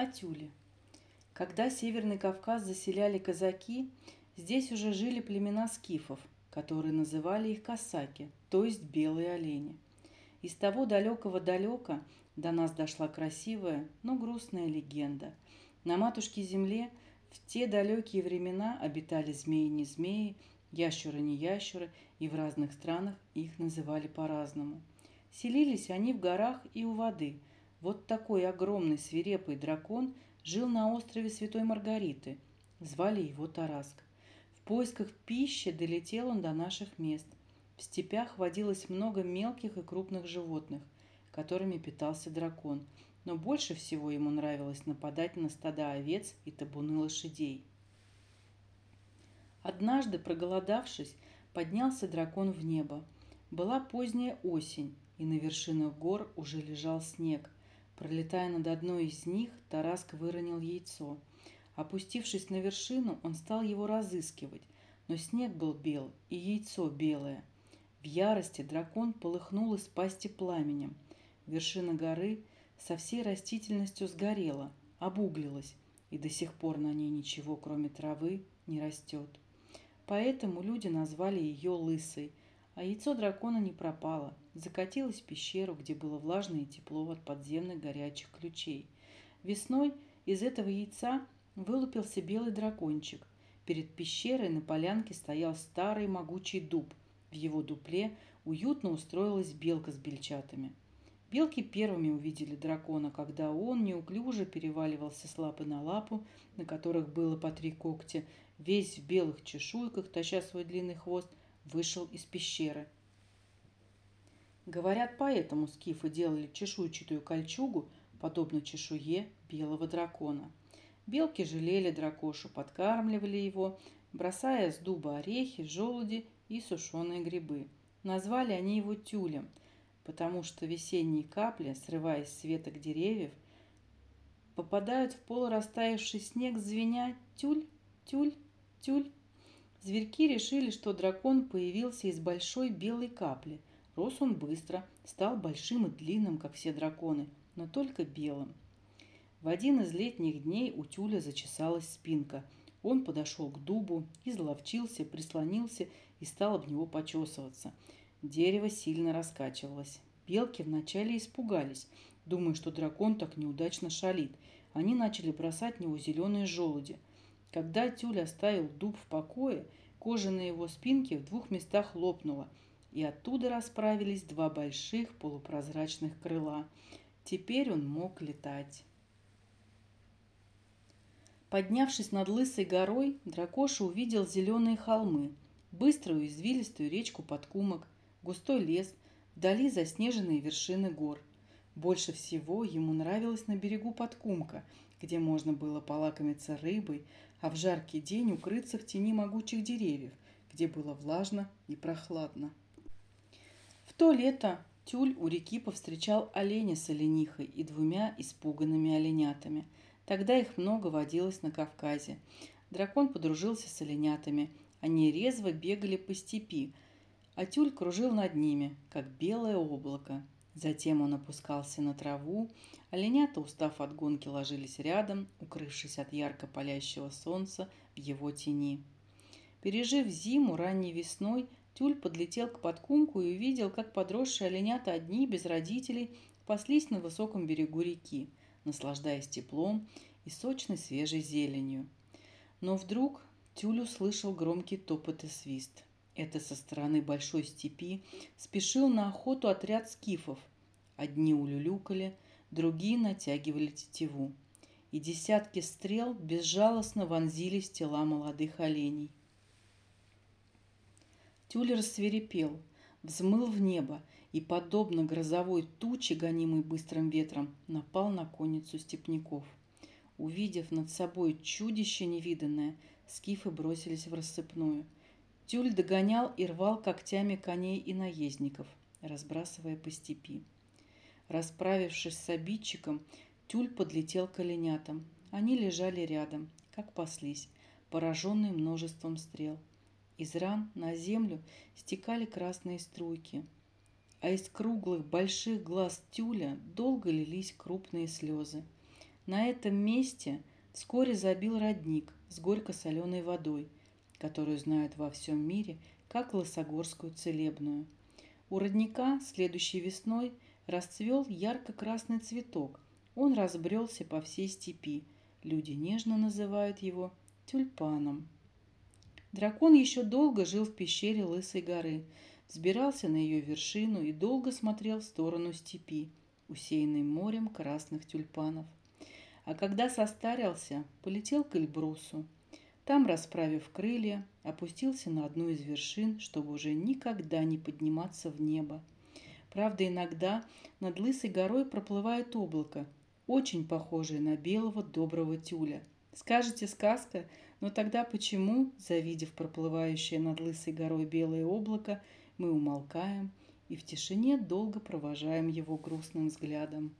О тюле. Когда Северный Кавказ заселяли казаки, здесь уже жили племена скифов, которые называли их касаки, то есть белые олени. Из того далекого далека до нас дошла красивая, но грустная легенда. На матушке земле в те далекие времена обитали змеи не змеи, ящеры не ящеры, и в разных странах их называли по-разному. Селились они в горах и у воды. Вот такой огромный свирепый дракон жил на острове Святой Маргариты. Звали его Тараск. В поисках пищи долетел он до наших мест. В степях водилось много мелких и крупных животных, которыми питался дракон, но больше всего ему нравилось нападать на стада овец и табуны лошадей. Однажды, проголодавшись, поднялся дракон в небо. Была поздняя осень, и на вершинах гор уже лежал снег. Пролетая над одной из них, Тараск выронил яйцо. Опустившись на вершину, он стал его разыскивать, но снег был бел и яйцо белое. В ярости дракон полыхнул из пасти пламенем. Вершина горы со всей растительностью сгорела, обуглилась, и до сих пор на ней ничего, кроме травы, не растет. Поэтому люди назвали ее Лысой, а яйцо дракона не пропало, закатилось в пещеру, где было влажно и тепло от подземных горячих ключей. Весной из этого яйца вылупился белый дракончик. Перед пещерой на полянке стоял старый могучий дуб. В его дупле уютно устроилась белка с бельчатами. Белки первыми увидели дракона, когда он неуклюже переваливался с лапы на лапу, на которых было по три когтя, весь в белых чешуйках, таща свой длинный хвост, вышел из пещеры. Говорят, поэтому скифы делали чешуйчатую кольчугу, подобно чешуе белого дракона. Белки жалели дракошу, подкармливали его, бросая с дуба орехи, желуди и сушеные грибы. Назвали они его тюлем – потому что весенние капли, срываясь с веток деревьев, попадают в полурастаявший снег, звеня «тюль, тюль, тюль». Зверьки решили, что дракон появился из большой белой капли. Рос он быстро, стал большим и длинным, как все драконы, но только белым. В один из летних дней у тюля зачесалась спинка. Он подошел к дубу, изловчился, прислонился и стал об него почесываться – Дерево сильно раскачивалось. Белки вначале испугались, думая, что дракон так неудачно шалит. Они начали бросать в него зеленые желуди. Когда тюль оставил дуб в покое, кожа на его спинке в двух местах лопнула, и оттуда расправились два больших полупрозрачных крыла. Теперь он мог летать. Поднявшись над лысой горой, дракоша увидел зеленые холмы, быструю извилистую речку подкумок, густой лес, вдали заснеженные вершины гор. Больше всего ему нравилось на берегу Подкумка, где можно было полакомиться рыбой, а в жаркий день укрыться в тени могучих деревьев, где было влажно и прохладно. В то лето Тюль у реки повстречал оленя с оленихой и двумя испуганными оленятами. Тогда их много водилось на Кавказе. Дракон подружился с оленятами. Они резво бегали по степи, а тюль кружил над ними, как белое облако. Затем он опускался на траву, оленята, устав от гонки, ложились рядом, укрывшись от ярко палящего солнца в его тени. Пережив зиму ранней весной, Тюль подлетел к подкумку и увидел, как подросшие оленята одни, без родителей, паслись на высоком берегу реки, наслаждаясь теплом и сочной свежей зеленью. Но вдруг Тюль услышал громкий топот и свист – это со стороны большой степи спешил на охоту отряд скифов. Одни улюлюкали, другие натягивали тетиву. И десятки стрел безжалостно вонзились в тела молодых оленей. Тюль рассверепел, взмыл в небо и, подобно грозовой туче, гонимой быстрым ветром, напал на конницу степняков. Увидев над собой чудище невиданное, скифы бросились в рассыпную – Тюль догонял и рвал когтями коней и наездников, разбрасывая по степи. Расправившись с обидчиком, Тюль подлетел к оленятам. Они лежали рядом, как паслись, пораженные множеством стрел. Из ран на землю стекали красные струйки, а из круглых больших глаз Тюля долго лились крупные слезы. На этом месте вскоре забил родник с горько-соленой водой, которую знают во всем мире как Лосогорскую целебную. У родника следующей весной расцвел ярко-красный цветок. Он разбрелся по всей степи. Люди нежно называют его тюльпаном. Дракон еще долго жил в пещере Лысой горы, взбирался на ее вершину и долго смотрел в сторону степи, усеянной морем красных тюльпанов. А когда состарился, полетел к Эльбрусу. Там, расправив крылья, опустился на одну из вершин, чтобы уже никогда не подниматься в небо. Правда, иногда над Лысой горой проплывает облако, очень похожее на белого доброго тюля. Скажете сказка, но тогда почему, завидев проплывающее над Лысой горой белое облако, мы умолкаем и в тишине долго провожаем его грустным взглядом?